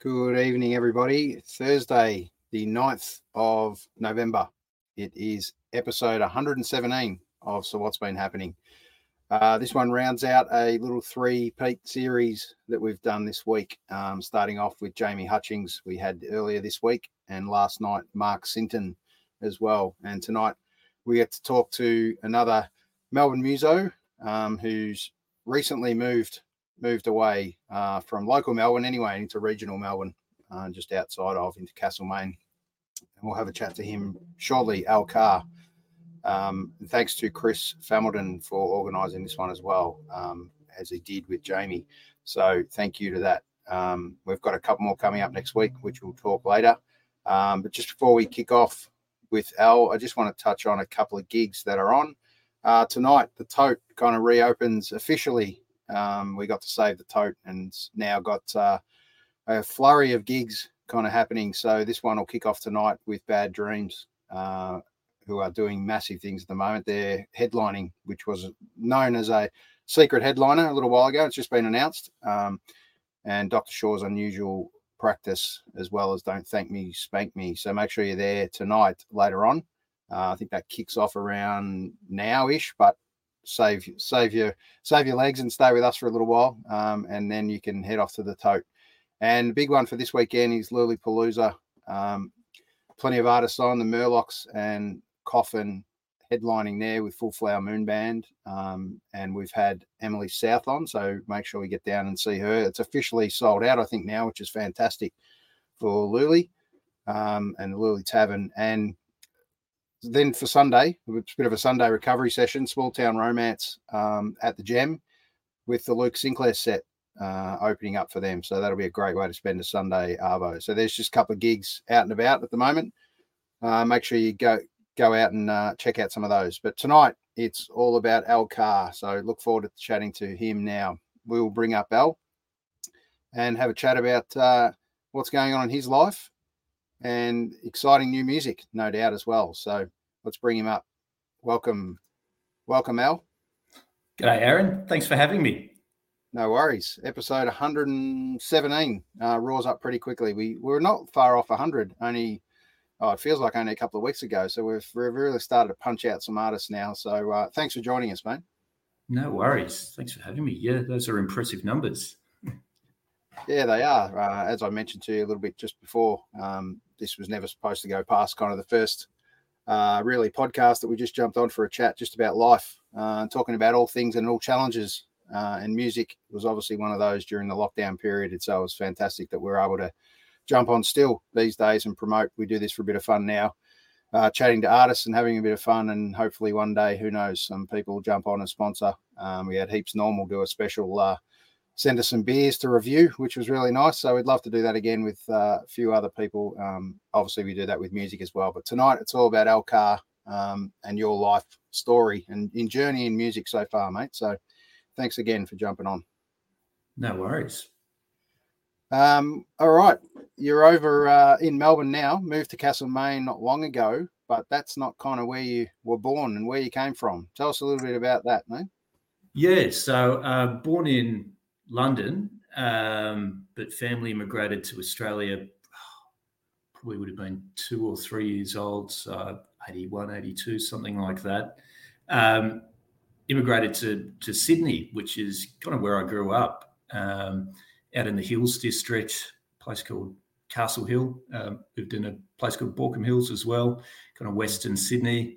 Good evening, everybody. Thursday, the 9th of November. It is episode 117 of So What's Been Happening. Uh, this one rounds out a little three peat series that we've done this week, um, starting off with Jamie Hutchings, we had earlier this week, and last night, Mark Sinton as well. And tonight, we get to talk to another Melbourne muso um, who's recently moved moved away uh, from local Melbourne anyway into regional Melbourne, uh, just outside of into Castlemaine. And we'll have a chat to him shortly, Al Carr. Um, thanks to Chris Familton for organising this one as well, um, as he did with Jamie. So thank you to that. Um, we've got a couple more coming up next week, which we'll talk later. Um, but just before we kick off with Al, I just want to touch on a couple of gigs that are on. Uh, tonight, the tote kind of reopens officially um, we got to save the tote and now got uh, a flurry of gigs kind of happening. So this one will kick off tonight with Bad Dreems, uh, who are doing massive things at the moment. They're headlining, which was known as a secret headliner a little while ago. It's just been announced. Um, and Dr. Sure's unusual practice, as well as Don't Thank Me, Spank Me. So make sure you're there tonight later on. Uh, I think that kicks off around now ish, but save save your save your legs and stay with us for a little while, um, and then you can head off to the tote. And the big one for this weekend is Lollapalooza. Um, plenty of artists on the Murlocs and Coffin headlining there with Full Flower Moon Band, um, and we've had Emily South on. So make sure we get down and see her. It's officially sold out, I think now, which is fantastic for Luli um, and the Tavern. And then for Sunday, it's a bit of a Sunday recovery session, small town romance um, at the Gem with the Luke Sinclair set uh, opening up for them. So that'll be a great way to spend a Sunday Arvo. So there's just a couple of gigs out and about at the moment. Uh, make sure you go go out and uh, check out some of those. But tonight it's all about Al Carr. So look forward to chatting to him now. We will bring up Al and have a chat about uh, what's going on in his life and exciting new music, no doubt as well. So let's bring him up. Welcome, welcome, Al. G'day, Aaron. Thanks for having me. No worries. Episode 117 uh, roars up pretty quickly. We we're not far off 100. Only oh, it feels like only a couple of weeks ago. So we've, we've really started to punch out some artists now. So uh, thanks for joining us, mate. No worries. Thanks for having me. Yeah, those are impressive numbers. Yeah, they are. Uh, as I mentioned to you a little bit just before, um, this was never supposed to go past kind of the first uh, really podcast that we just jumped on for a chat just about life, uh, talking about all things and all challenges. Uh, and music was obviously one of those during the lockdown period. And so it was fantastic that we're able to jump on still these days and promote. We do this for a bit of fun now, uh, chatting to artists and having a bit of fun. And hopefully one day, who knows, some people jump on and sponsor. Um, we had Heaps Normal do a special uh, send us some beers to review, which was really nice. So we'd love to do that again with uh, a few other people. Um, obviously, we do that with music as well. But tonight, it's all about Al um, and your life story and in journey in music so far, mate. So thanks again for jumping on. No worries. Um, all right, you're over uh, in Melbourne now. Moved to Castlemaine not long ago, but that's not kind of where you were born and where you came from. Tell us a little bit about that, mate. Yeah, so uh, born in London, um, but family immigrated to Australia. Probably would have been two or three years old, so 81, 82, something like that. Um, immigrated to, to Sydney, which is kind of where I grew up, um, out in the Hills district, place called Castle Hill. Um, lived in a place called Baulkham Hills as well, kind of Western Sydney.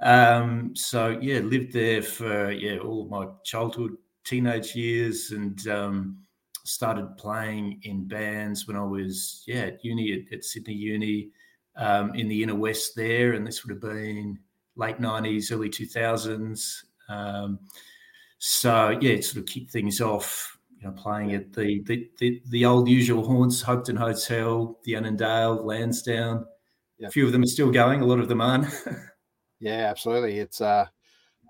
Um, so yeah, lived there for yeah all my childhood, teenage years and um, started playing in bands when I was yeah at uni at, at Sydney Uni um, in the inner west there, and this would have been late nineties, early two thousands. Um, so yeah, it sort of kicked things off. You know, playing at the the, the, the old usual haunts, Hopetoun Hotel, the Annandale, Lansdowne. Yep. A few of them are still going. A lot of them aren't. yeah, absolutely. It's uh,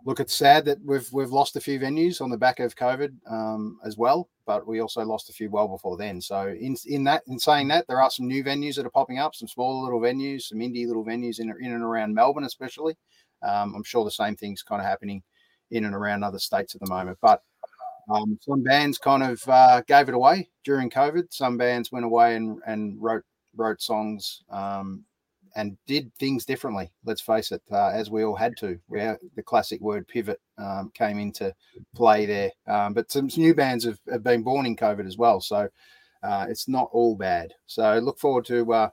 look, it's sad that we've we've lost a few venues on the back of COVID um, as well, but we also lost a few well before then. So in in that in saying that, there are some new venues that are popping up, some smaller little venues, some indie little venues in in and around Melbourne, especially. Um, I'm sure the same thing's kind of happening in and around other states at the moment. But Um, some bands kind of uh, gave it away during COVID. Some bands went away and, and wrote wrote songs um, and did things differently. Let's face it, uh, as we all had to. Where the classic word pivot um, came into play there. Um, but some, new bands have, have, been born in COVID as well, so uh, it's not all bad. So look forward to uh,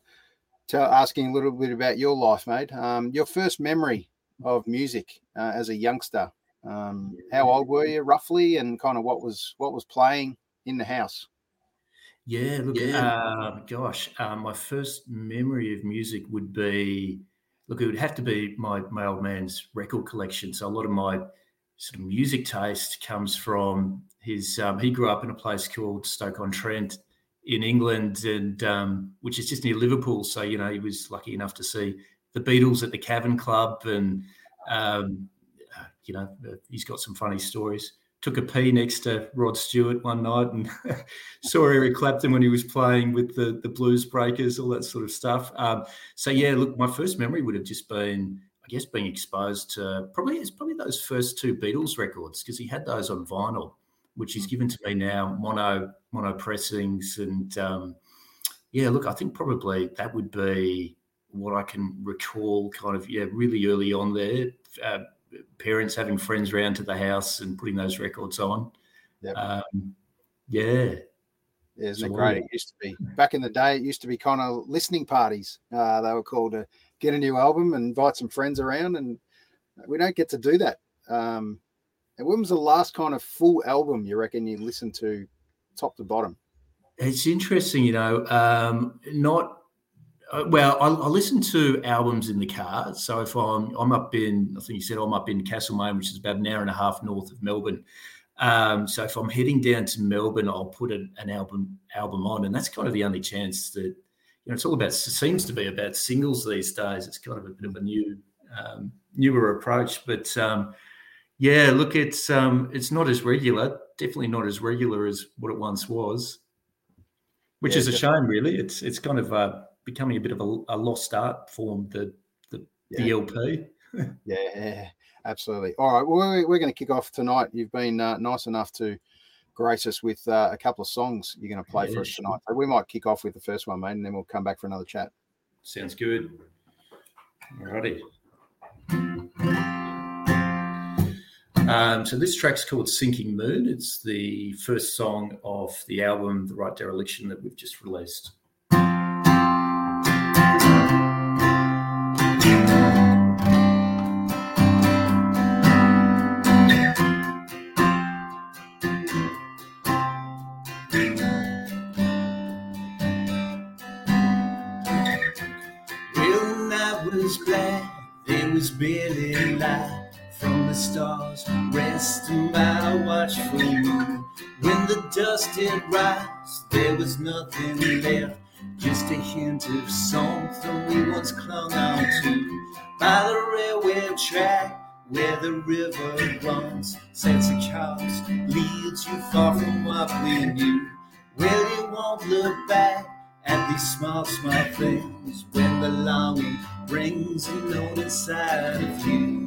to asking a little bit about your life, mate. Um, your first memory of music uh, as a youngster. Um, how old were you roughly, and kind of what was what was playing in the house? Yeah, look, yeah. Uh, gosh, uh, my first memory of music would be look, it would have to be my my old man's record collection. So a lot of my sort of music taste comes from his. Um, he grew up in a place called Stoke on Trent in England, and um, which is just near Liverpool. So you know, he was lucky enough to see the Beatles at the Cavern Club, and um, you know, he's got some funny stories took a pee next to Rod Stewart one night and saw Eric Clapton when he was playing with the the Blues Breakers, all that sort of stuff. Um, so yeah, look, my first memory would have just been, I guess, being exposed to probably it's probably those first two Beatles records because he had those on vinyl, which he's given to me now, mono mono pressings, and um, yeah, look, I think probably that would be what I can recall, kind of yeah, really early on there. Uh, parents having friends round to the house and putting those records on. Yep. Um, yeah. Yeah, isn't it great? It used to be back in the day. It used to be kind of listening parties. Uh, they were called to get a new album and invite some friends around, and we don't get to do that. Um, and when was the last kind of full album you reckon you listened to, top to bottom? It's interesting, you know. Um, not well, I, I, listen to albums in the car. So if I'm I'm up in, I think you said I'm up in Castlemaine, which is about an hour and a half north of Melbourne. Um, so if I'm heading down to Melbourne, I'll put an, an, album album on, and that's kind of the only chance that you know it's all about. It seems to be about singles these days. It's kind of a bit of a new um, newer approach, but um, yeah, look, it's um, it's not as regular. Definitely not as regular as what it once was, which yeah, is a shame, really. It's it's kind of uh, becoming a bit of a, a lost art form, the the, yeah. yeah, absolutely. All right, well, we're, we're going to kick off tonight. You've been uh, nice enough to grace us with uh, a couple of songs you're going to play yeah, for us tonight. So we might kick off with the first one, mate, and then we'll come back for another chat. Sounds good. All righty. Um, so this track's called Sinking Moon. It's the first song of the album The Right Dereliction that we've just released. Stars, resting by a watchful moon. When the dust had rise, there was nothing left, just a hint of something we once clung on to. By the railway track, where the river runs, sets a coast, leads you far from what we knew. Well, you won't look back at these small, small things when the longing brings a note inside of you.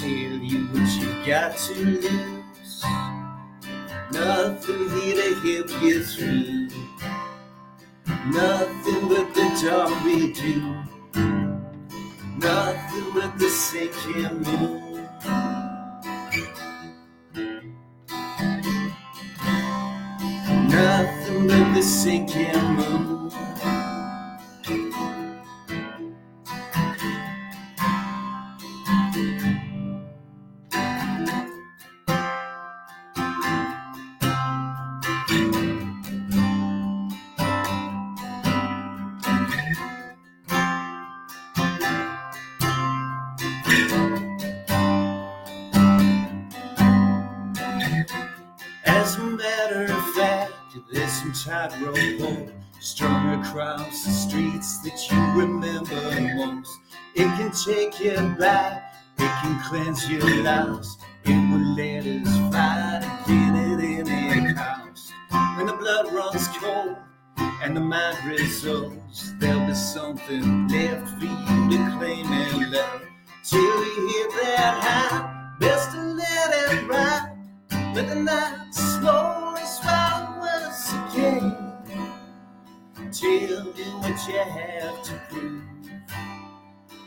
Tell you what you got to lose. Nothing here to help you through. Nothing but the dark we do. Nothing but the sinking moon. nothing but the sinking moon. Take you back, it can cleanse your loss. It will let us fight again at any cost. When the blood runs cold and the mind resolves, there'll be something left for you to claim and love. till you hit that high. Best to let it ride, let the night slowly swallow us again. Tell me what you have to prove.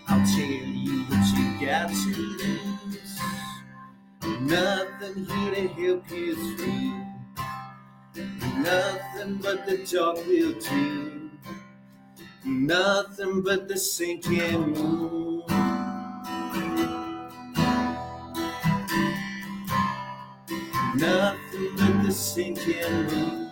I'll tell you what you got to lose. Nothing here to help you through. Nothing but the dark will do. Nothing but the sinking moon. Nothing but the sinking moon.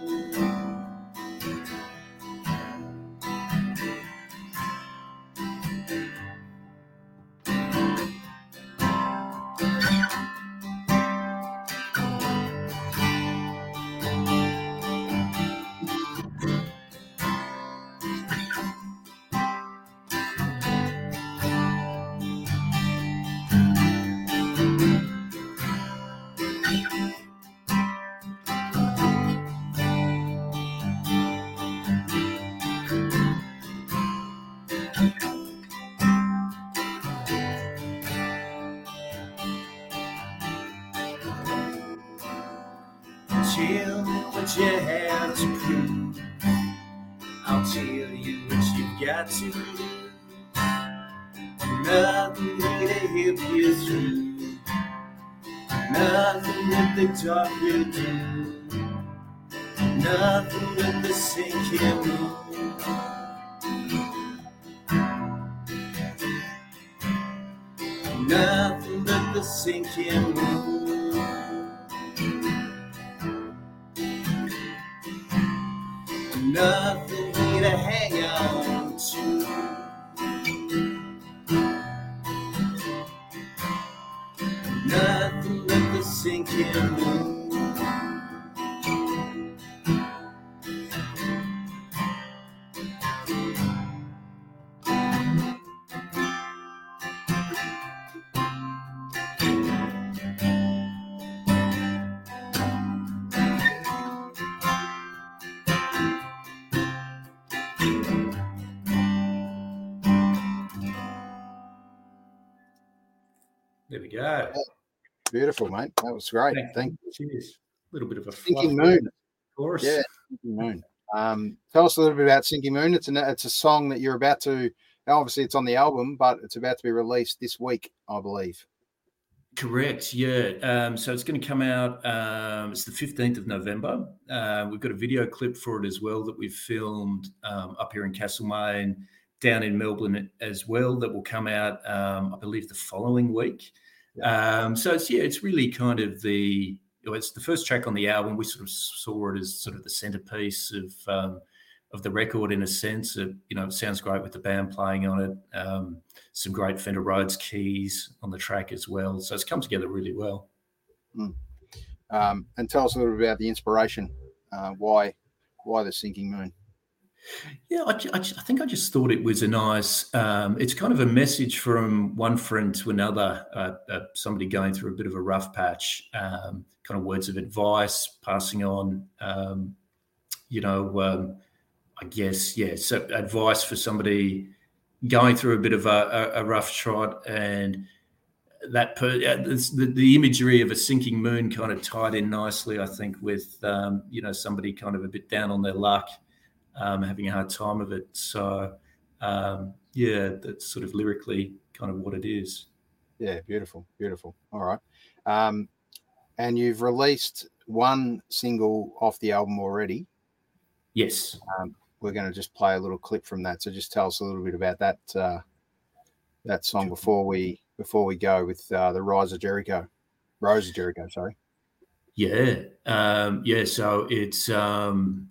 Nothing but the sinking moon. There we go. Beautiful, mate. That was great. Thank Thank you. Cheers. A little bit of a Sinking Moon. chorus. Yeah. Sinking Moon. Um, tell us a little bit about Sinking Moon. It's an it's a song that you're about to. Obviously, it's on the album, but it's about to be released this week, I believe. Correct. Yeah. Um, so it's going to come out. Um, it's the fifteenth of November. Uh, we've got a video clip for it as well that we've filmed um, up here in Castlemaine, down in Melbourne as well. That will come out, um, I believe, the following week. Um, so it's yeah, it's really kind of the. It's the first track on the album. We sort of saw it as sort of the centerpiece of um, of the record in a sense. It, you know, it sounds great with the band playing on it. Um, some great Fender Rhodes keys on the track as well. So it's come together really well. Um, and tell us a little bit about the inspiration. Uh, why why the Sinking Moon? Yeah, I, I, I think I just thought it was a nice. Um, it's kind of a message from one friend to another. Uh, uh, somebody going through a bit of a rough patch. Um, kind of words of advice, passing on. Um, you know, um, I guess yeah. So advice for somebody going through a bit of a, a, a rough trot, and that per, this- the, the imagery of a sinking moon kind of tied in nicely. I think with um, you know somebody kind of a bit down on their luck um, having a hard time of it. So, um, yeah, that's sort of lyrically kind of what it is. Yeah, beautiful, beautiful. All right. Um, and you've released one single off the album already. Yes. We're going to just play a little clip from that. So just tell us a little bit about that uh, that song before we before we go with uh, the Rise of Jericho, Rose of Jericho. Sorry. Yeah. Um, yeah. So it's, um,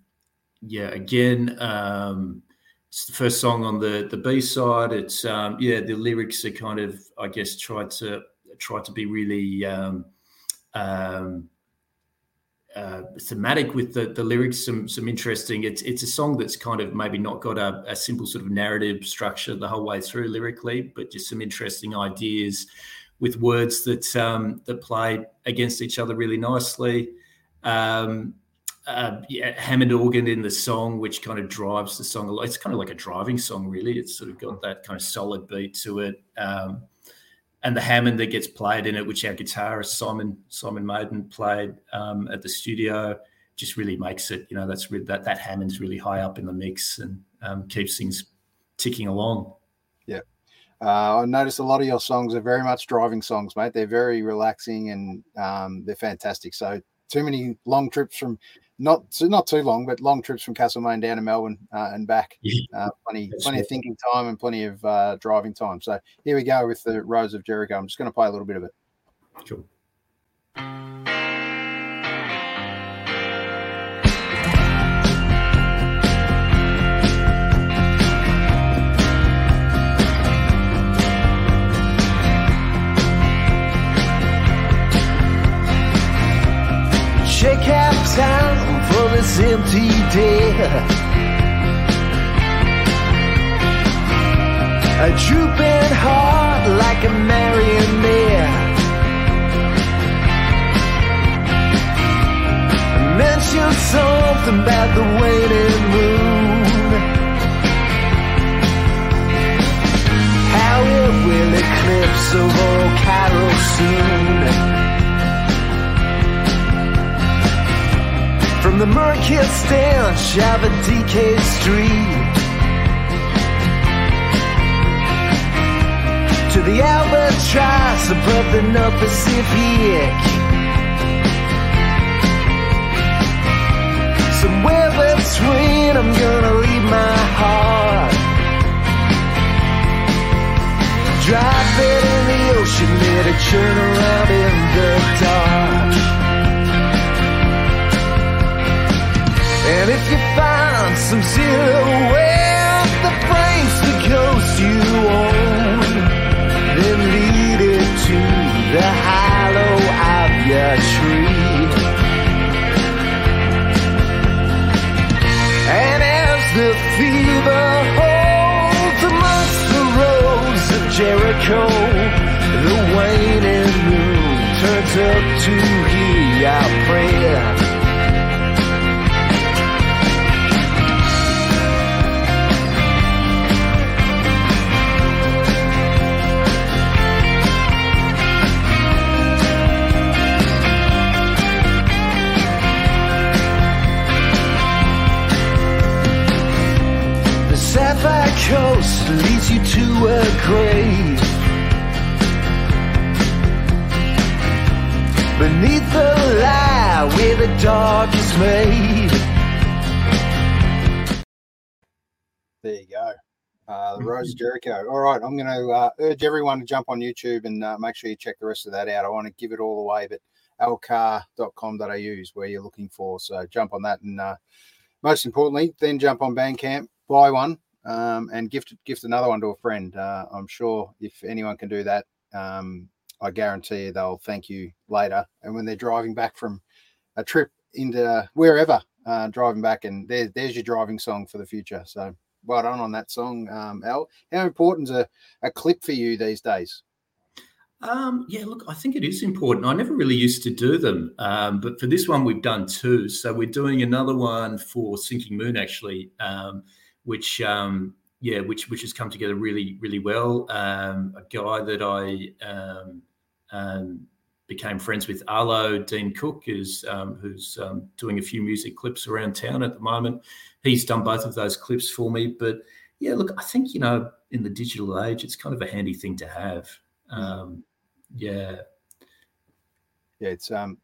yeah, again, um, it's the first song on the the B side. It's um, yeah, the lyrics are kind of I guess tried to try to be really um, um, uh, thematic with the, the lyrics. Some some interesting. It's it's a song that's kind of maybe not got a, a simple sort of narrative structure the whole way through lyrically, but just some interesting ideas with words that um, that play against each other really nicely. Um, uh, yeah, Hammond organ in the song, which kind of drives the song. It's kind of like a driving song, really. It's sort of got that kind of solid beat to it. Um, and the Hammond that gets played in it, which our guitarist Simon Simon Maiden played um, at the studio, just really makes it. You know, that's re- that that Hammond's really high up in the mix and um, keeps things ticking along. Yeah. Uh, I noticed a lot of your songs are very much driving songs, mate. They're very relaxing and um, they're fantastic. So too many long trips from not not too long, but long trips from Castlemaine down to Melbourne uh, and back. Yeah. Uh, plenty That's plenty right. of thinking time and plenty of uh, driving time. So here we go with the Rose of Jericho. I'm just going to play a little bit of it. Cool. Check out town for this empty day. A drooping heart like a marionette. Mention something about the waning moon. How it will eclipse of all cattle soon. From the murky stench of a decayed street. To the albatross above the North Pacific Somewhere between I'm gonna leave my heart. Drop it in the ocean, let it churn around in the dark And if you find some silhouette that brings the ghost you own, then lead it to made. There you go. Uh, the Rose of Jericho. All right, I'm going to uh, urge everyone to jump on YouTube and uh, make sure you check the rest of that out. I want to give it all away, but alcar.com.au is where you're looking for. So jump on that, and uh, most importantly, then jump on Bandcamp, buy one, um, and gift gift another one to a friend. Uh, I'm sure if anyone can do that, um, I guarantee you they'll thank you later. And when they're driving back from a trip into wherever, uh, driving back, and there, there's your driving song for the future. So well done on that song, um, Al. How important is a, a clip for you these days? Um, yeah, look, I think it is important. I never really used to do them, um, but for this one, we've done two. So we're doing another one for Sinking Moon, actually, um, which um, yeah, which which has come together really, really well. Um, a guy that I um, um, became friends with, Arlo Dean Cook, is um, who's um, doing a few music clips around town at the moment. He's done both of those clips for me. But yeah, look, I think you know, in the digital age, it's kind of a handy thing to have. Um, yeah, Yeah, it's um,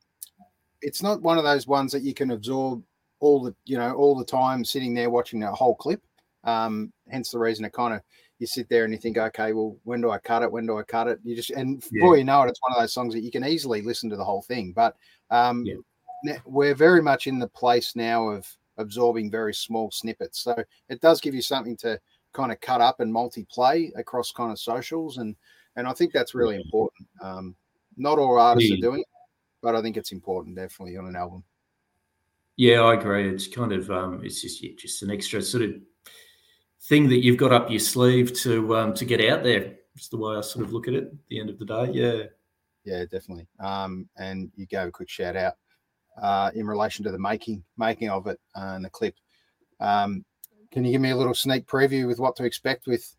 it's not one of those ones that you can absorb all the you know all the time sitting there watching a whole clip. Um, hence the reason it kind of you sit there and you think, okay, well, when do I cut it? When do I cut it? You just and Yeah. before you know it, it's one of those songs that you can easily listen to the whole thing. But um, Yeah. we're very much in the place now of absorbing very small snippets, so it does give you something to kind of cut up and multi-play across kind of socials, and and I think that's really important. Um, not all artists Yeah. are doing it, but I think it's important definitely on an album. Yeah, I agree. It's kind of um, it's just yeah, just an extra sort of thing that you've got up your sleeve to um, to get out there. It's the way I sort of look at it. At the end of the day, yeah. Yeah, definitely. Um, and you gave a quick shout out uh, in relation to the making making of it uh, and the clip. Um, can you give me a little sneak preview with what to expect with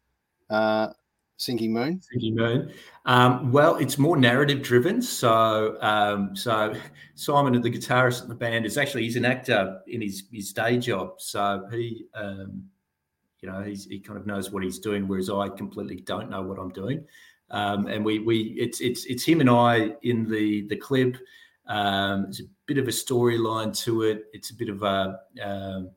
uh, Sinking Moon? Sinking Moon. Um, well, it's more narrative driven. So, um, so Simon, the guitarist in the band, is actually he's an actor in his his day job. So he, um, you know, he's, he kind of knows what he's doing, whereas I completely don't know what I'm doing. Um, and we we it's it's it's him and I in the the clip. Um, there's a bit of a storyline to it. It's a bit of a um,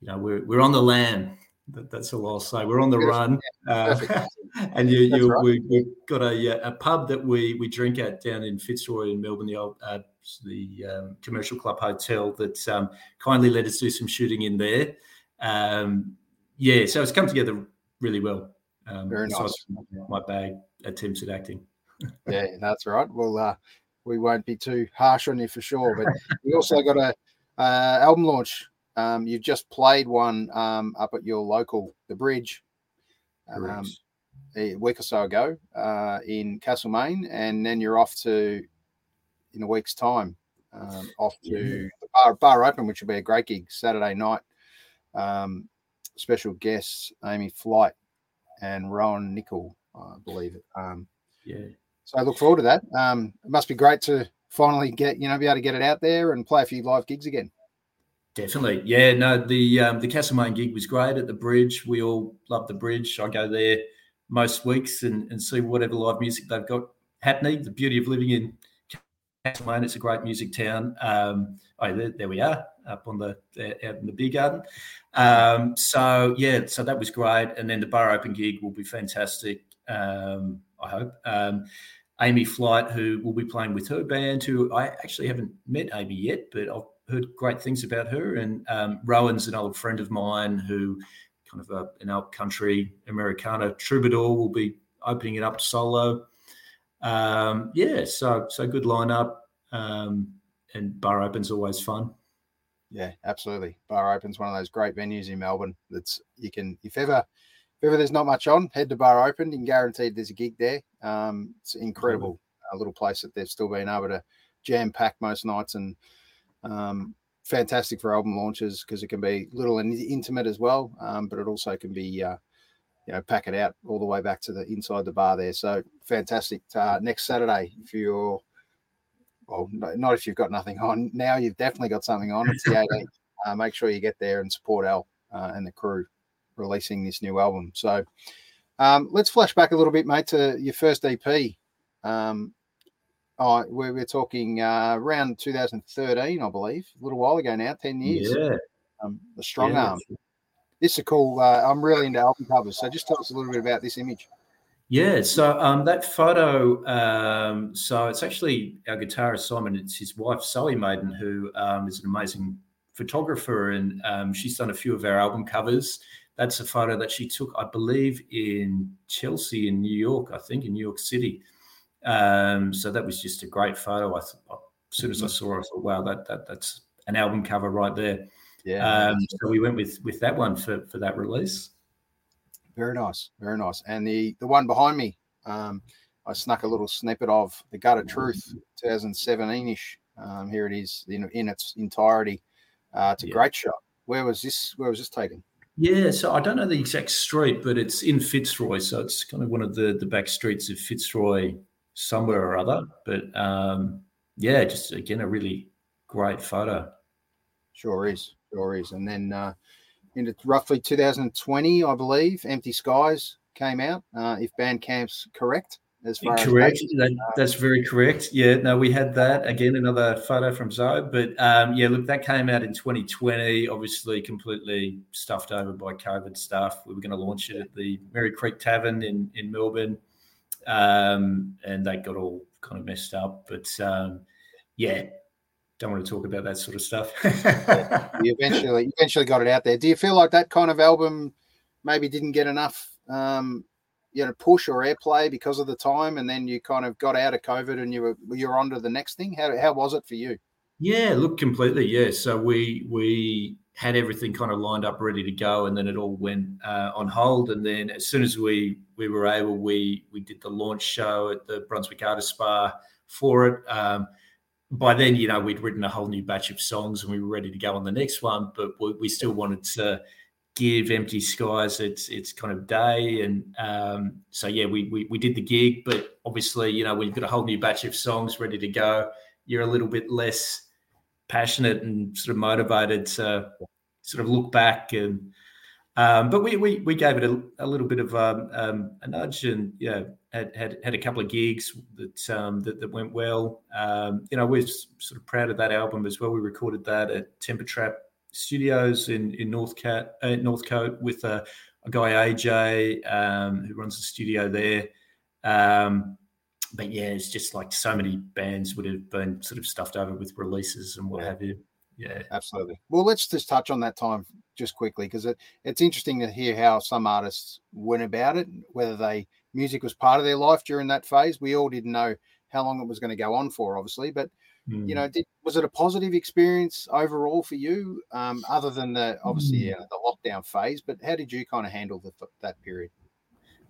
you know we're we're on the lam that, that's all I'll say. We're on the run, uh, and you, you right. we, have got a, a pub that we we drink at down in Fitzroy in Melbourne, the old uh, the um, Commercial Club Hotel that um, kindly let us do some shooting in there. Um, yeah, so it's come together really well. Um, Very nice. My bag attempts at acting. yeah, that's right. Well, uh, we won't be too harsh on you for sure, but we also got a uh, album launch um, you've just played one um, up at your local, the Bridge, um, a week or so ago uh, in Castlemaine, and then you're off to in a week's time um, off to yeah. the bar, bar Open, which will be a great gig Saturday night. Um, special guests Amy Flight and Rowan Nickel, I believe it. Um, yeah. So I look forward to that. Um, it must be great to finally get you know be able to get it out there and play a few live gigs again. Definitely, yeah. No, the um, the Castlemaine gig was great at the Bridge. We all love the Bridge. I go there most weeks and, and see whatever live music they've got happening. The beauty of living in Castlemaine, it's a great music town. Um, oh, there, there, we are up on the out in the beer garden. Um, so yeah, so that was great. And then the bar open gig will be fantastic. Um, I hope. Um, Amy Flight, who will be playing with her band, who I actually haven't met Amy yet, but I've heard great things about her. And um, Rowan's an old friend of mine who, kind of a, an alt country Americana troubadour, will be opening it up solo. Um, yeah, so so good lineup. Um, and Bar Open's always fun. Yeah, absolutely. Bar Open's one of those great venues in Melbourne. That's you can if ever if ever there's not much on, head to Bar Open. You can guarantee there's a gig there. Um, it's incredible, a little place that they've still been able to jam pack most nights and um, fantastic for album launches because it can be little and intimate as well, um, but it also can be, uh, you know, pack it out all the way back to the inside the bar there. So fantastic. Uh, next Saturday, if you're, well, not if you've got nothing on now, you've definitely got something on. It's the 18th. Uh, make sure you get there and support Al uh, and the crew releasing this new album. So um, let's flash back a little bit, mate, to your first EP. Um, Oh, we're, we're talking uh, around 2013, I believe, a little while ago now, 10 years. Yeah. Um, the Strong yeah. Arm. This is a cool. Uh, I'm really into album covers. So just tell us a little bit about this image. Yeah, so um, that photo, um, so it's actually our guitarist Simon, it's his wife Zoe Maiden, who um, is an amazing photographer, and um, she's done a few of our album covers. That's a photo that she took, I believe, in Chelsea in New York, I think, in New York City. Um, so that was just a great photo. I th- as soon as I saw it, I thought, wow, that, that that's an album cover right there. Yeah. Um, so we went with with that one for for that release. Very nice, very nice. And the the one behind me, um, I snuck a little snippet of the Gutter Truth, 2017 ish. Um, here it is in, in its entirety. Uh, it's a yeah. great shot. Where was this? Where was this taken? Yeah, so I don't know the exact street, but it's in Fitzroy, so it's kind of one of the the back streets of Fitzroy, somewhere or other. But um, yeah, just again a really great photo. Sure is, sure is. And then uh, in roughly 2020, I believe, Empty Skies came out. Uh, if Bandcamp's correct. As far correct, as that, that's very correct. Yeah, no, we had that again. Another photo from Zoe, but um, yeah, look, that came out in 2020. Obviously, completely stuffed over by COVID stuff. We were going to launch it at the Merri Creek Tavern in in Melbourne um, and they got all kind of messed up. But um, yeah, don't want to talk about that sort of stuff. yeah, you eventually eventually got it out there. Do you feel like that kind of album maybe didn't get enough um, you know push or airplay because of the time, and then you kind of got out of COVID and you were you're on to the next thing? How how was it for you? Yeah, look, completely. Yeah, so we we had everything kind of lined up, ready to go, and then it all went uh, on hold. And then as soon as we we were able, we we did the launch show at the Brunswick Artists Bar for it. Um, by then, you know, we'd written a whole new batch of songs and we were ready to go on the next one, but we, we still wanted to give Empty Skies its its kind of day, and um, so yeah, we, we we did the gig, but obviously, you know, when you've got a whole new batch of songs ready to go, you're a little bit less passionate and sort of motivated to sort of look back and. Um, but we, we we gave it a, a little bit of um, um, a nudge, and yeah, had, had had a couple of gigs that um, that, that, went well. Um, you know, we're sort of proud of that album as well. We recorded that at Temper Trap Studios in in Northcat uh, Northcote with a, a guy AJ um, who runs the studio there. but yeah, it's just like so many bands would have been sort of stuffed over with releases and what have you. Yeah, absolutely. Well, let's just touch on that time just quickly because it, it's interesting to hear how some artists went about it, whether they music was part of their life during that phase. We all didn't know how long it was going to go on for, obviously, but mm. you know, did, was it a positive experience overall for you, um, other than the obviously mm. the lockdown phase? But how did you kind of handle the, that period?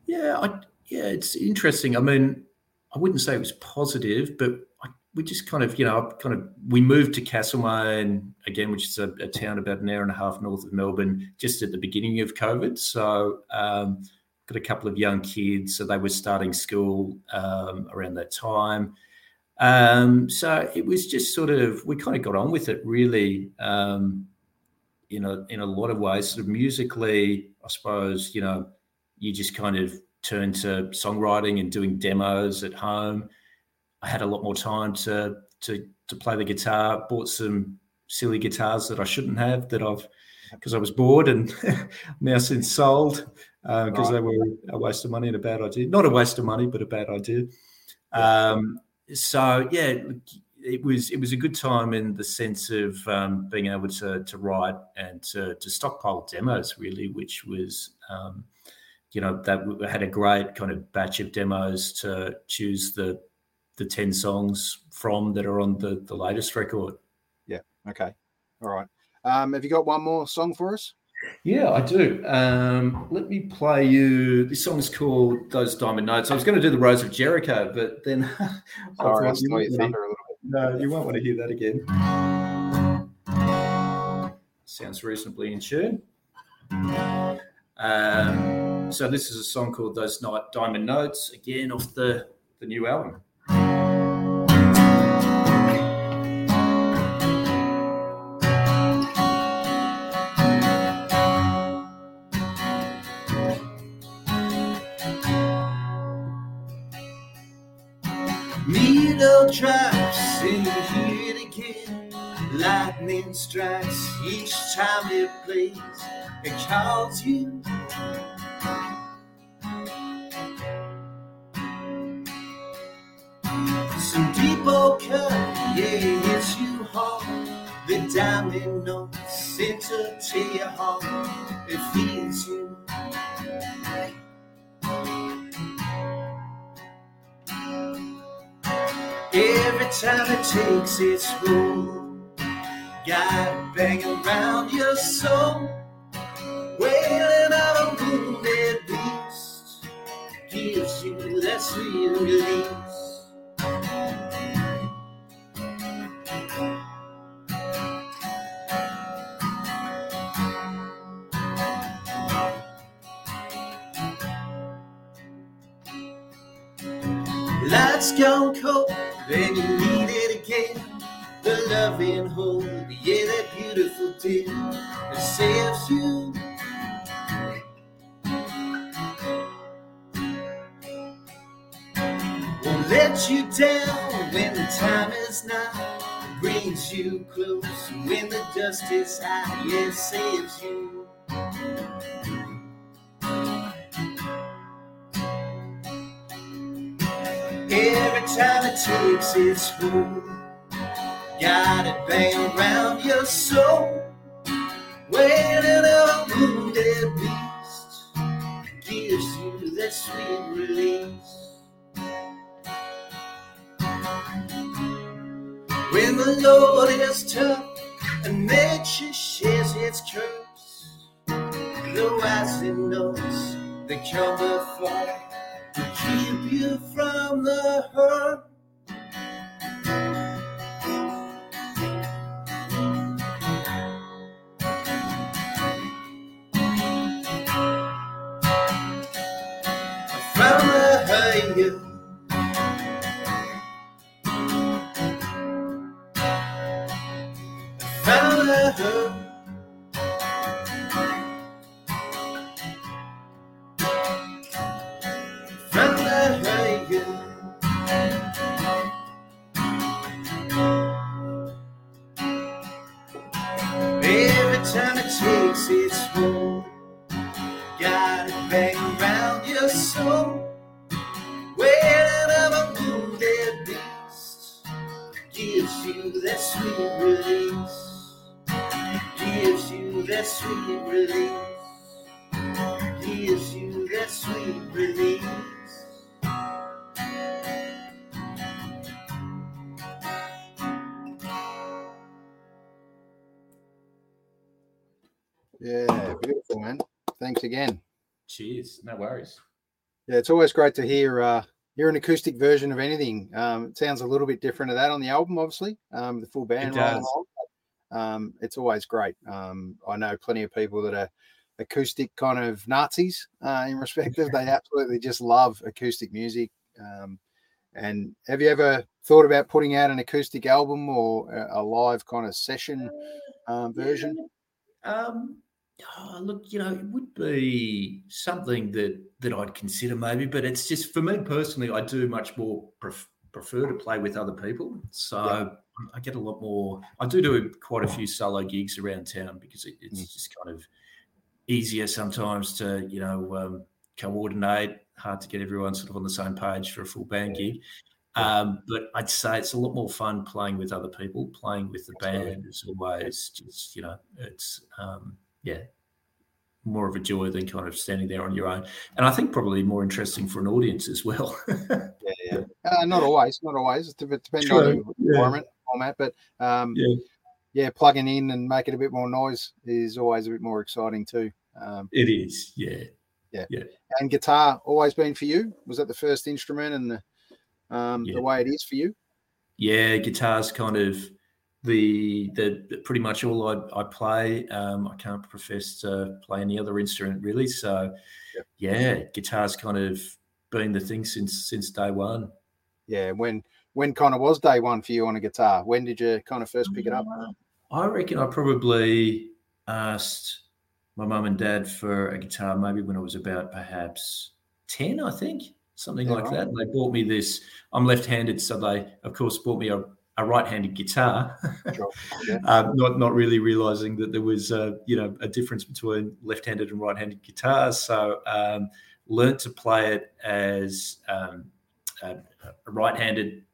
Yeah, I, yeah, it's interesting. I mean, I wouldn't say it was positive, but I we just kind of, you know, kind of, we moved to Castlemaine again, which is a, a, town about an hour and a half north of Melbourne, just at the beginning of COVID. So, um, got a couple of young kids, so they were starting school um, around that time. Um, so it was just sort of, we kind of got on with it really, um, you know, in a lot of ways. Sort of musically, I suppose, you know, you just kind of turn to songwriting and doing demos at home I had a lot more time to to to play the guitar. Bought some silly guitars that I shouldn't have that I've because I was bored and now since sold because uh, right. they were a waste of money and a bad idea. Not a waste of money, but a bad idea. Um, so yeah, it was it was a good time in the sense of um, being able to to write and to, to stockpile demos really, which was um, you know that we had a great kind of batch of demos to choose the the 10 songs from that are on the, the latest record. Yeah. Okay. All right. Um, have you got one more song for us? Yeah, I do. Um, let me play you. This song's called "Those Diamond Notes." I was going to do the Rose of Jericho, but then sorry, I stole your thunder a little bit. No, you won't want to hear that again. Sounds reasonably in tune. Um, so this is a song called "Those Night Diamond Notes," again off the the new album. You hear it again. Lightning strikes each time it plays. It calls you. Diamond notes enter to your heart. It feeds you. Every time it takes its hold it bang around your soul, wailing out a wounded beast, gives you sweet release. Lights gone cold then you need it again. The loving hold, yeah, that beautiful deal that saves you. Won't let you down when the time is now. Brings you close when the dust is high, yeah, saves you. Time it takes its hold, got it bang around your soul. Wailing a wounded beast gives you that sweet release. When the Lord is tough and nature shares its curse, the wise and knows they come before you from the hurt. Time it takes its toll, got it bang around your soul. Whenever wounded beast gives you that sweet release, gives you that sweet release, gives you that sweet release. Yeah, beautiful, man. Thanks again. Cheers. No worries. Yeah, it's always great to hear uh, hear an acoustic version of anything. Um, it sounds a little bit different to that on the album, obviously. Um, the full band. It does. Um, it's always great. Um, I know plenty of people that are acoustic kind of Nazis uh, in respect of they absolutely just love acoustic music. Um, and have you ever thought about putting out an acoustic album or a, a live kind of session um, version? Um, oh, look, you know, it would be something that that I'd consider maybe, but it's just for me personally, I do much more pref- prefer to play with other people. So Yeah. I get a lot more. I do do quite a few solo gigs around town because it, it's Mm. just kind of easier sometimes to you know um, coordinate. Hard to get everyone sort of on the same page for a full band gig. Um, but I'd say it's a lot more fun playing with other people. Playing with the band is always just you know it's um, yeah more of a joy than kind of standing there on your own. And I think probably more interesting for an audience as well. Yeah, yeah. Uh, not always, not always. It depends True, on the yeah. environment, format, but um, yeah, yeah, plugging in and making a bit more noise is always a bit more exciting too. Um, it is. Yeah. yeah, yeah. and guitar always been for you? Was that the first instrument and the um, Yeah. the way it is for you? yeah, guitar's kind of the the pretty much all I, I play. Um, I can't profess to play any other instrument really. So Yep. yeah, guitar's kind of been the thing since since day one. Yeah, when when kind of was day one for you on a guitar? When did you kind of first pick it up? I reckon I probably asked my mum and dad for a guitar maybe when I was about perhaps 10, I think, something Yeah, like right. that. And they bought me this. I'm left handed, so they, of course, bought me a, a right handed guitar. Sure. Yeah. um, not, not really realizing that there was, uh, you know, a difference between left handed and right handed guitars. So, um, learned to play it as um, a, a right handed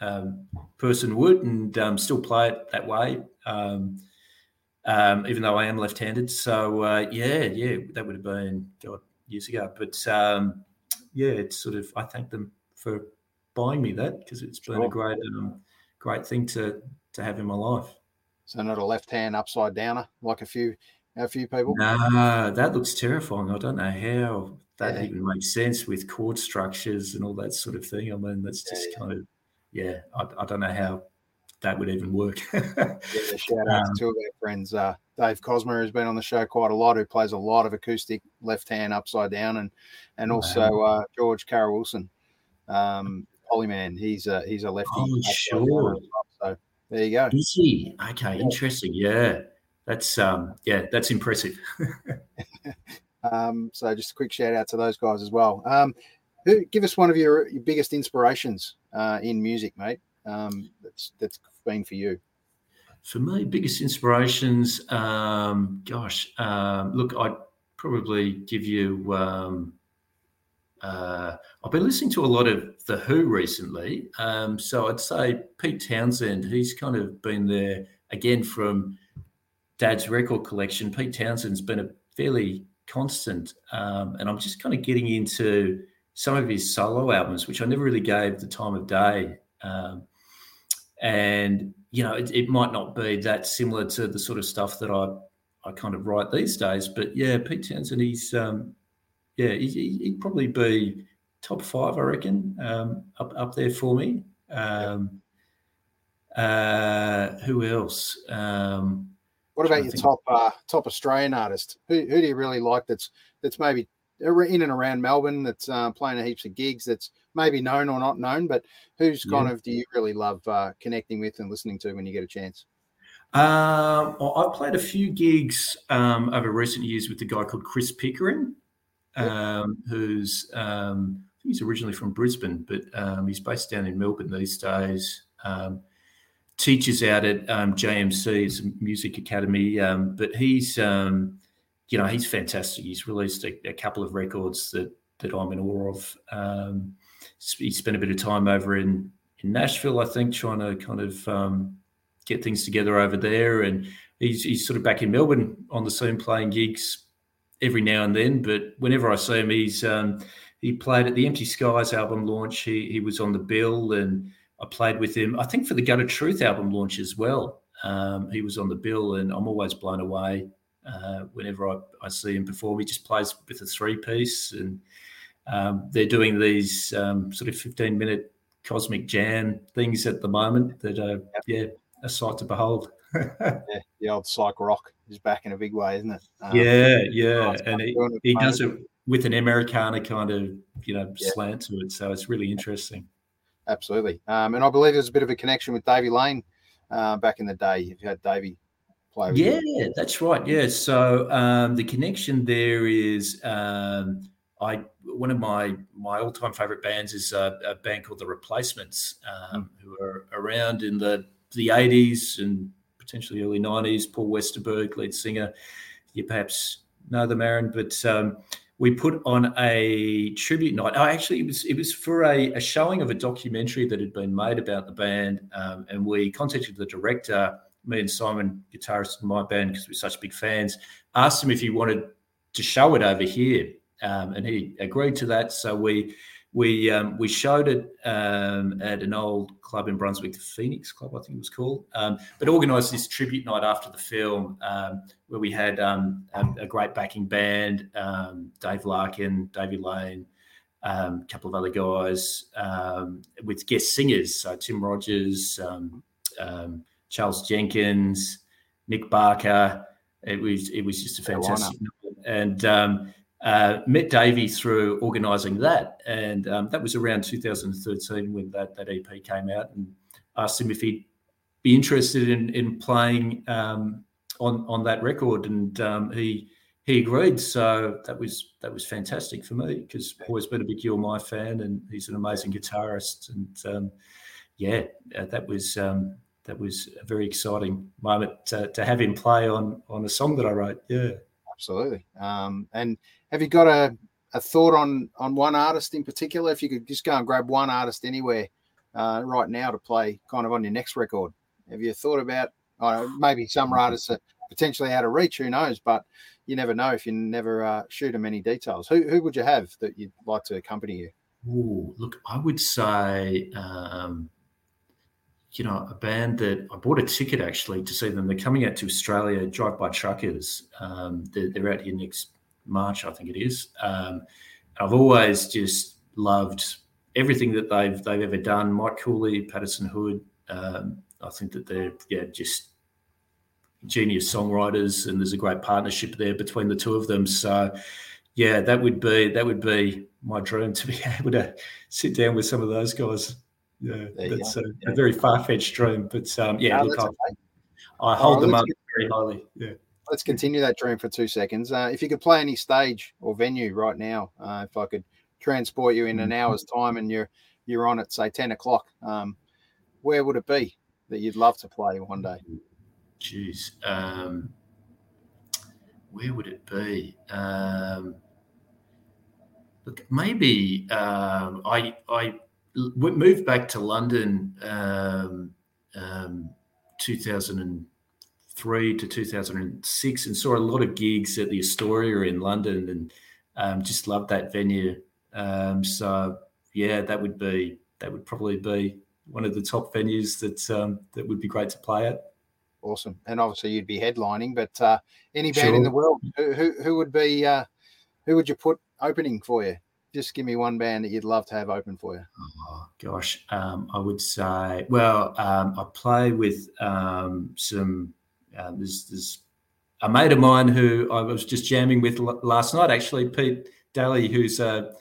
um, person would and um, still play it that way. Um, um, even though I am left-handed, so uh, yeah, yeah, that would have been God years ago. But um, yeah, it's sort of I thank them for buying me that because it's been Sure. a great, um, great thing to to have in my life. So not a left hand upside downer like a few a few people. No, that looks terrifying. I don't know how that Yeah. even makes sense with chord structures and all that sort of thing. I mean, that's just yeah. kind of yeah. I, I don't know how that would even work. Yeah, shout out Um, to two of our friends. Uh, Dave Cosmer has been on the show quite a lot, who plays a lot of acoustic left hand upside down, and and Wow. also uh, George Carroll Wilson, um, Polyman. He's a he's a lefty. Oh, sure. downer as well. So there you go. Is he? Okay, interesting. Yeah. That's um yeah, that's impressive. Um, so just a quick shout out to those guys as well. Um, who, give us one of your, your biggest inspirations uh, in music, mate. Um, that's that's been for you. For me, biggest inspirations, um, gosh, um, look, I'd probably give you um uh, I've been listening to a lot of The Who recently. Um, so I'd say Pete Townshend, he's kind of been there again from Dad's record collection. Pete Townshend's been a fairly constant. Um, and I'm just kind of getting into some of his solo albums, which I never really gave the time of day. Um, and, you know, it, it might not be that similar to the sort of stuff that I, I kind of write these days. But yeah, Pete Townshend, he's, um, yeah, he, he'd probably be top five, I reckon, um, up, up there for me. Um, uh, who else? Um, What about your think- top uh, top Australian artist? Who, who do you really like? That's that's maybe in and around Melbourne that's uh, playing a heaps of gigs that's maybe known or not known, but who's yeah. kind of do you really love uh, connecting with and listening to when you get a chance? Um, I played a few gigs um, over recent years with a guy called Chris Pickering, um, who's um, he's originally from Brisbane, but um, he's based down in Melbourne these days. Um, teaches out at um, JMC, it's a music academy, but he's you know he's fantastic. He's released a, a, couple of records that that I'm in awe of. He spent a bit of time over in in Nashville, I think, trying to kind of get things together over there, and he's he's sort of back in Melbourne on the scene playing gigs every now and then. But whenever I see him, he's um, he played at the Empty Skies album launch. He he was on the bill and I played with him, I think, for the Gutter Truth album launch as well. Um, he was on the bill, and I'm always blown away uh, whenever I, I, see him perform. He just plays with a three piece, and um, they're doing these um, sort of 15 minute cosmic jam things at the moment that are, yeah, a sight to behold. Yeah, the old psych rock is back in a big way, isn't it? Um, yeah, yeah, and he, he does it with an Americana kind of you know yeah. slant to it, so it's really interesting absolutely. Um, and I believe there's a bit of a connection with Davey Lane uh, back in the day. If you had Davey play, yeah, you. that's right. Yeah, so um, the connection there is um, I one of my my all time favorite bands is a, a, band called the Replacements, mm. who are around in the the 80s and potentially early 90s. Paul Westerberg, lead singer. You perhaps know them, Aaron, but um, we put on a tribute night. Oh, actually, it was it was for a, a showing of a documentary that had been made about the band, um, and we contacted the director, me and Simon, guitarist in my band, because we're such big fans. Asked him if he wanted to show it over here, um, and he agreed to that. So we we um, we showed it um, at an old club in Brunswick, the Phoenix Club, I think it was called. Um, but organised this tribute night after the film, um, where we had um, a, a, great backing band, um, Dave Larkin, Davey Lane, a couple of other guys, with guest singers, so Tim Rogers, Charles Jenkins, Nick Barker. It was it was just a fantastic night, and uh, met Davey through organising that, and um, that was around 2013 when that, that EP came out, and asked him if he'd be interested in in playing um, on on that record, and um, he he agreed. So that was that was fantastic for me because always been a big My fan, and he's an amazing guitarist, and um, yeah, uh, that was. Um, that was a very exciting moment to, to have him play on on a song that I wrote. Yeah, absolutely. Um, and have you got a, a thought on on one artist in particular? If you could just go and grab one artist anywhere uh, right now to play kind of on your next record, have you thought about maybe some artists are potentially out of reach? Who knows? But you never know if you never uh, shoot them any details. Who who would you have that you'd like to accompany you? Ooh, look, I would say. Um, you know, a band that I bought a ticket actually to see them. They're coming out to Australia, Drive By Truckers. Um, they're, they're, out here next March, I think it is. Um, I've always just loved everything that they've they've ever done. Mike Cooley, Patterson Hood. Um, I think that they're yeah just genius songwriters, and there's a great partnership there between the two of them. So yeah, that would be that would be my dream to be able to sit down with some of those guys. Yeah, that's a, yeah. a, very far fetched dream, but um, yeah, no, look, I, I, hold them up very highly. Yeah let's continue that dream for two seconds. Uh, if you could play any stage or venue right now, uh, if I could transport you in an mm-hmm. hour's time and you're you're on at say ten o'clock, um, where would it be that you'd love to play one day? Jeez, um, where would it be? Um, look, maybe um, I I I moved back to London um, um, 2003 to 2006 and saw a lot of gigs at the Astoria in London and um, just loved that venue. Um, so yeah, that would be that would probably be one of the top venues that um, that would be great to play at. Awesome, and obviously you'd be headlining, but uh, any band sure. in the world, who, who, who would be uh, who would you put opening for you? Just give me one band that you'd love to have open for you. Oh gosh, um, I would say. Well, um, I play with um, some um, there's, there's a mate of mine who I was just jamming with last night, actually, Pete Daly, who's a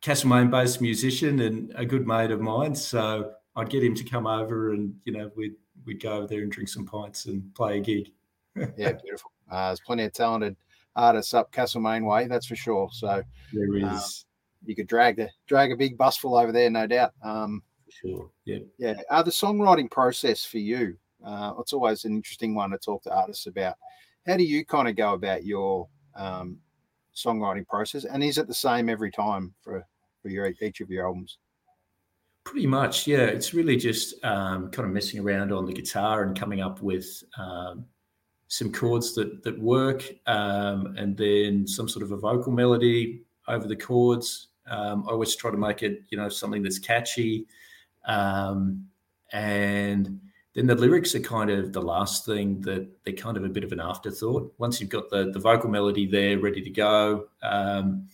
Castlemaine based musician and a good mate of mine. So I'd get him to come over and, you know, we'd, we'd go over there and drink some pints and play a gig. yeah, beautiful. Uh, there's plenty of talented artists up Castlemaine way, that's for sure. So there is. You could drag the drag a big busful over there, no doubt. Um, sure. Yeah. Yeah. Uh, the songwriting process for you, uh, it's always an interesting one to talk to artists about. How do you kind of go about your um, songwriting process, and is it the same every time for for your each of your albums? Pretty much, yeah. It's really just um, kind of messing around on the guitar and coming up with um, some chords that that work, um, and then some sort of a vocal melody over the chords. Um, I always try to make it, you know, something that's catchy, um, and then the lyrics are kind of the last thing that they're kind of a bit of an afterthought. Once you've got the the vocal melody there ready to go, um,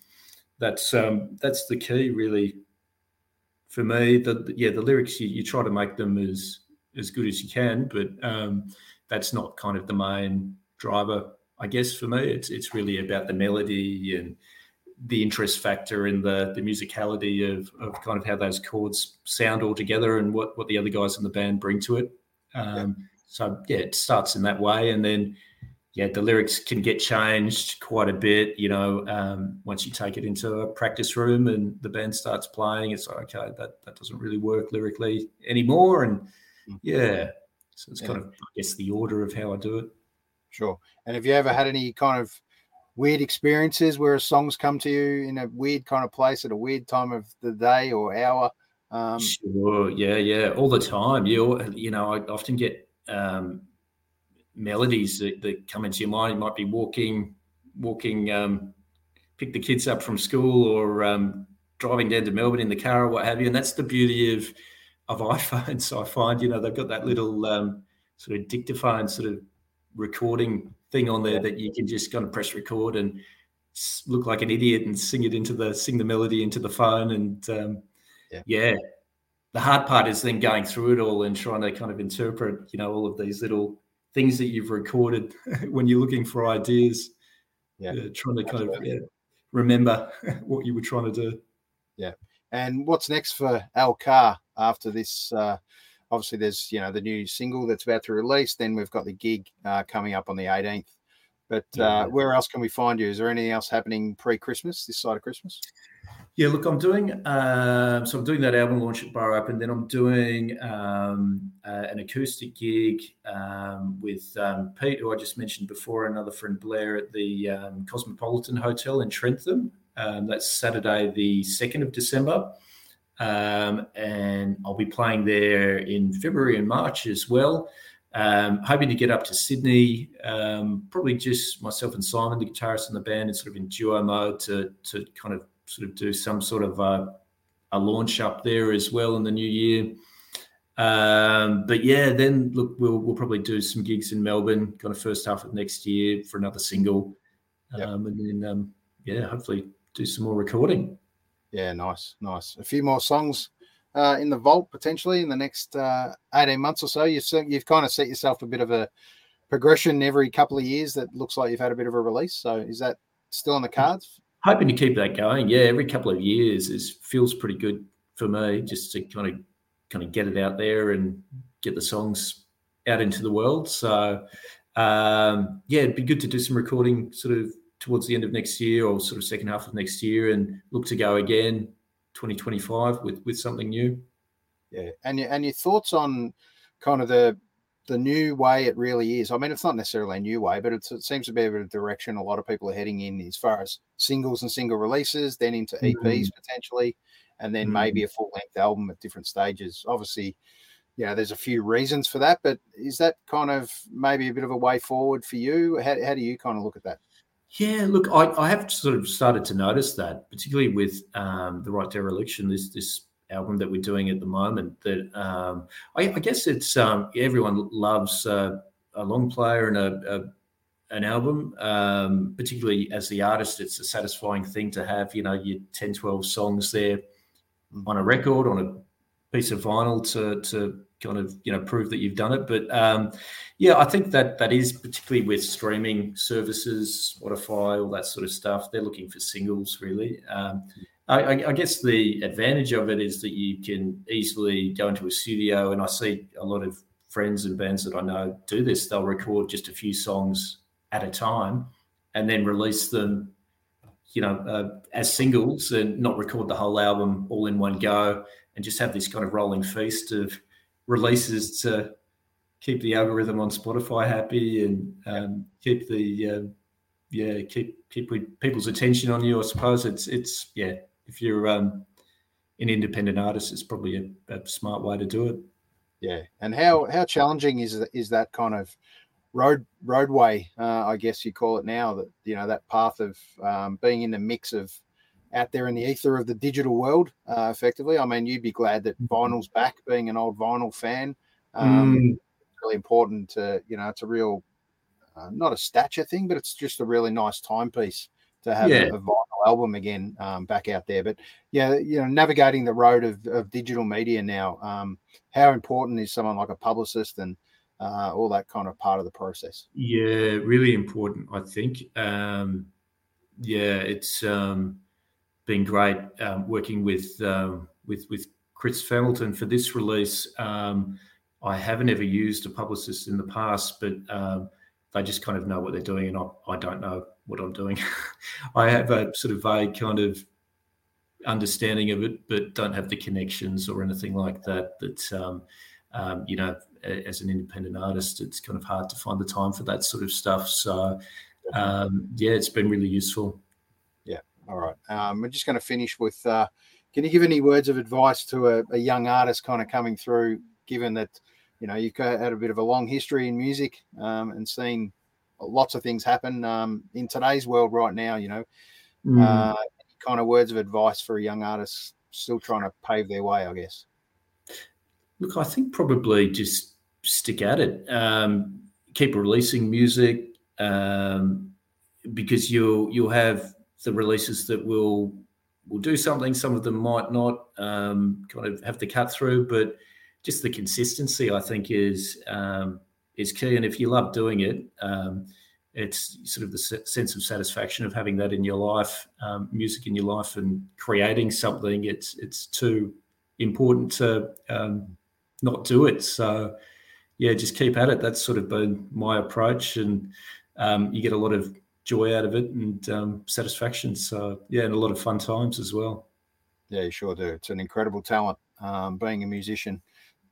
that's um, that's the key really for me. The yeah, the lyrics you, you, try to make them as as good as you can, but um, that's not kind of the main driver, I guess. For me, it's it's really about the melody and the interest factor in the the musicality of, of kind of how those chords sound all together and what what the other guys in the band bring to it. Um, yeah. So yeah, it starts in that way, and then yeah, the lyrics can get changed quite a bit. You know, um, once you take it into a practice room and the band starts playing, it's like okay, that that doesn't really work lyrically anymore, and mm. yeah, so it's yeah. kind of I guess the order of how I do it. Sure. And have you ever had any kind of weird experiences where a songs come to you in a weird kind of place at a weird time of the day or hour? Um, sure. Yeah. Yeah. All the time. You, you know, I often get um, melodies that, that, come into your mind. You might be walking, walking, um, pick the kids up from school or um, driving down to Melbourne in the car or what have you. And that's the beauty of, of iPhones. I find, you know, they've got that little um, sort of dictaphone sort of recording thing on there that you can just kind of press record and look like an idiot and sing it into the sing the melody into the phone and um, yeah. yeah. the hard part is then going through it all and trying to kind of interpret you know all of these little things that you've recorded when you're looking for ideas yeah, yeah trying to kind Absolutely. of yeah, remember what you were trying to do yeah and what's next for al carr after this uh obviously there's you know the new single that's about to release then we've got the gig uh, coming up on the 18th but uh, where else can we find you? Is there anything else happening pre-christmas this side of christmas? Yeah look i'm doing uh, so i'm doing that album launch at bar and then i'm doing um, uh, an acoustic gig um, with um, pete who i just mentioned before another friend blair at the um, cosmopolitan hotel in trentham um, that's saturday the 2nd of december um, and I'll be playing there in February and March as well. Um, hoping to get up to Sydney, um, probably just myself and Simon, the guitarist in the band, and sort of in duo mode to to kind of sort of do some sort of uh, a launch up there as well in the new year. Um, but yeah, then look, we'll we'll probably do some gigs in Melbourne, kind of first half of next year for another single, yep. Um, and then um, yeah, hopefully do some more recording. Yeah, nice, nice. A few more songs uh, in the vault potentially in the next uh, 18 months or so. You've, you've kind of set yourself a bit of a progression every couple of years that looks like you've had a bit of a release. So is that still on the cards? Hoping to keep that going. Yeah, every couple of years is feels pretty good for me just to kind of kind of get it out there and get the songs out into the world. So um, yeah, it'd be good to do some recording sort of towards the end of next year or sort of second half of next year and look to go again 2025 with with something new. Yeah, and your, and your thoughts on kind of the the new way it really is. I mean, it's not necessarily a new way, but it seems to be a direction a lot of people are heading in as far as singles and single releases, then into EPs mm-hmm. potentially, and then mm-hmm. maybe a full length album at different stages. Obviously, you know, there's a few reasons for that, but is that kind of maybe a bit of a way forward for you? How, how do you kind of look at that? Yeah, look, I, I have sort of started to notice that, particularly with um, the right dereliction, this this album that we're doing at the moment. That um, I, I, guess it's um, everyone loves uh, a long player and a, a an album, um, particularly as the artist. It's a satisfying thing to have, you know, your 10, 12 songs there on a record, on a piece of vinyl to to kind of you know prove that you've done it. But um, yeah, I think that that is particularly with streaming services, Spotify, all that sort of stuff. They're looking for singles really. Um, I, I, guess the advantage of it is that you can easily go into a studio, and I see a lot of friends and bands that I know do this. They'll record just a few songs at a time, and then release them, you know, uh, as singles, and not record the whole album all in one go, and just have this kind of rolling feast of releases to keep the algorithm on Spotify happy and um, keep the uh, yeah keep keep people's attention on you. I suppose it's it's yeah if you're um, an independent artist, it's probably a, a, smart way to do it. Yeah, and how how challenging is is that kind of road roadway? Uh, I guess you call it now. That you know that path of um, being in the mix of out there in the ether of the digital world. Uh, effectively, I mean, you'd be glad that mm-hmm. vinyl's back. Being an old vinyl fan, um, mm. really important to you know it's a real uh, not a stature thing, but it's just a really nice timepiece to have yeah. a, a vinyl album again um, back out there. But yeah, you know, navigating the road of, of digital media now, um, how important is someone like a publicist and uh, all that kind of part of the process? Yeah, really important, I think. Um, yeah, it's um, been great um, working with um, with with Chris Hamilton for this release. Um, I haven't ever used a publicist in the past, but they just kind of know what they're doing, and I, I don't know what I'm doing. I have a sort of vague kind of understanding of it, but don't have the connections or anything like that. That um, um, you know, as an independent artist, it's kind of hard to find the time for that sort of stuff. So um, yeah, it's been really useful. All right. Um, we're just going to finish with. Uh, can you give any words of advice to a, a young artist kind of coming through, given that you know you've had a bit of a long history in music um, and seen lots of things happen um, in today's world right now. You know, mm. uh, kind of words of advice for a young artist still trying to pave their way, I guess. Look, I think probably just stick at it. Um, keep releasing music um, because you'll you'll have the releases that will will do something. Some of them might not um, kind of have to cut through, but just the consistency, I think, is um, is key. And if you love doing it, um, it's sort of the sense of satisfaction of having that in your life, um, music in your life, and creating something. It's it's too important to um, not do it. So yeah, just keep at it. That's sort of been my approach, and um, you get a lot of joy out of it and um, satisfaction. So yeah, and a lot of fun times as well. Yeah, you sure do. It's an incredible talent. Um, being a musician,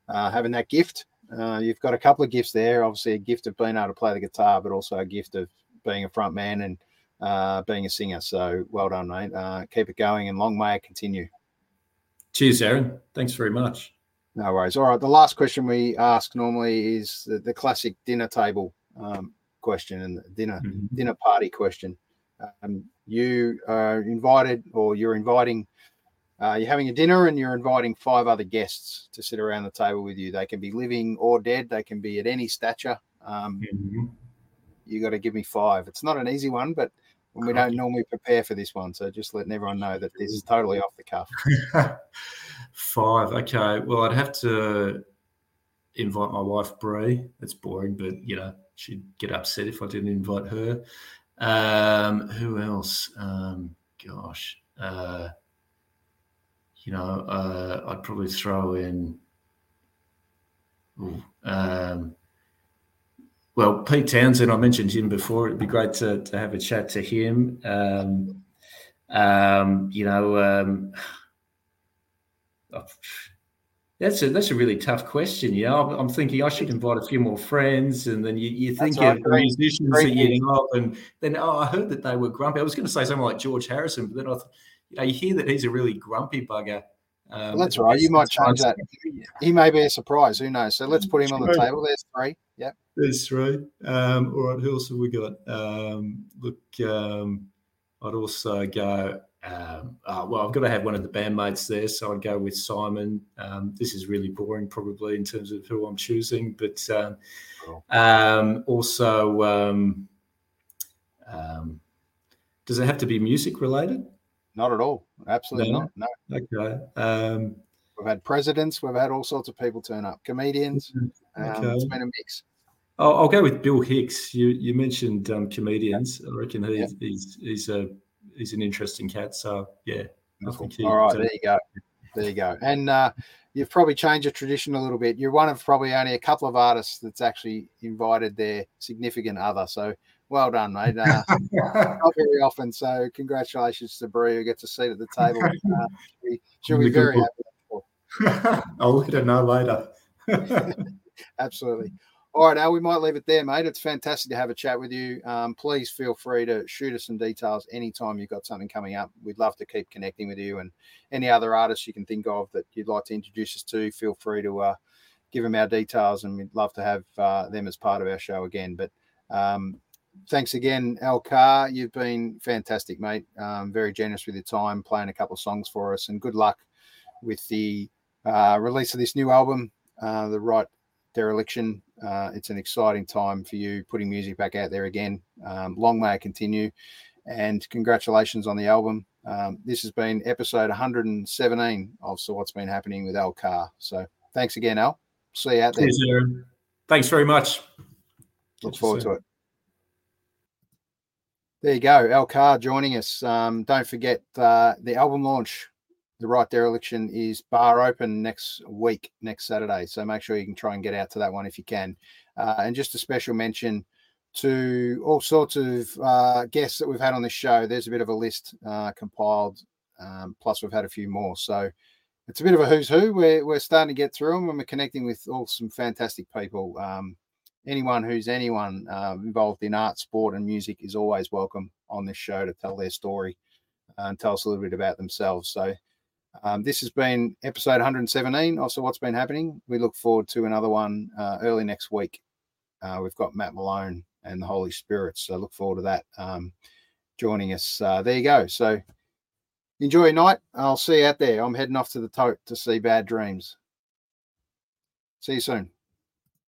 uh, having that gift uh, you've got a couple of gifts there. Obviously, a gift of being able to play the guitar, but also a gift of being a front man and uh, being a singer. So well done, mate. Uh, keep it going and long may it continue. Cheers, Aaron. Thanks very much. No worries. All right. The last question we ask normally is the, the classic dinner table um, question and the dinner mm-hmm. dinner party question. Um, you are invited, or you're inviting uh, you're having a dinner and you're inviting five other guests to sit around the table with you. They can be living or dead. They can be at any stature. Um, mm-hmm. You got to give me five. It's not an easy one, but we don't normally prepare for this one. So just letting everyone know that this is totally off the cuff. five. Okay. Well, I'd have to invite my wife Brie. It's boring, but you know she'd get upset if I didn't invite her. Um, who else? Um, gosh. Uh, you know, uh, I'd probably throw in. Ooh, um, well, Pete Townshend, I mentioned him before. It'd be great to, to have a chat to him. Um, um, you know, um, that's a that's a really tough question. Know, I'm, I'm, thinking I should invite a few more friends, and then you, you think of right. musicians that you know, and then oh, I heard that they were grumpy. I was going to say something like George Harrison, but then I thought you know, you hear that he's a really grumpy bugger. Um, well, that's right. You might change that. He may be a surprise. Who knows? So let's put him on the table. There's three. Yep. There's three. Um, all right. Who else have we got? Um, look, um, I'd also go. Um, uh, well, I've got to have one of the bandmates there, so I'd go with Simon. Um, this is really boring, probably in terms of who I'm choosing, but um, um, also, um, um, does it have to be music related? Not at all. Absolutely no? not. No. Okay. Um, We've had presidents. We've had all sorts of people turn up. Comedians. It's Okay. been a mix. I'll, I'll go with Bill Hicks. You you mentioned um, comedians. I reckon he, Yeah. he's he's a he's an interesting cat. So yeah, I think he- All right, there you go. There you go. And uh, you've probably changed your tradition a little bit. You're one of probably only a couple of artists that's actually invited their significant other. So well done, mate. Uh, not very often. So congratulations to Brie who gets a seat at the table. Uh, she- she'll be very happy. I'll let her know later. Absolutely. All right, Al, we might leave it there, mate. It's fantastic to have a chat with you. Um, please feel free to shoot us some details anytime you've got something coming up. We'd love to keep connecting with you and any other artists you can think of that you'd like to introduce us to. Feel free to uh, give them our details, and we'd love to have uh, them as part of our show again. But um, thanks again, Al Carr. You've been fantastic, mate. Um, very generous with your time, playing a couple of songs for us, and good luck with the uh, release of this new album, uh, The Right Dereliction. Uh, it's an exciting time for you putting music back out there again. Um, long may it continue. And congratulations on the album. Um, this has been episode 117 of So What's Been Happening with Al Carr. So thanks again, Al. See you out there. Cheers, Aaron. Thanks very much. Look forward to it. There you go, Al Carr joining us. Um, don't forget uh, the album launch, The Right Dereliction, is Bar Open next week, next Saturday. So make sure you can try and get out to that one if you can. Uh, and just a special mention to all sorts of uh, guests that we've had on this show. There's a bit of a list uh, compiled. Um, plus, we've had a few more. So it's a bit of a who's who. We're, we're starting to get through them and we're connecting with all some fantastic people. Um, anyone who's anyone um, involved in art, sport, and music is always welcome on this show to tell their story uh, and tell us a little bit about themselves. So, um, this has been episode 117 of So What's Been Happening. We look forward to another one uh, early next week. Uh, we've got Matt Malone and the Holy Spirit. So, look forward to that um, joining us. Uh, there you go. So, enjoy your night. I'll see you out there. I'm heading off to the tote to see Bad Dreems. See you soon.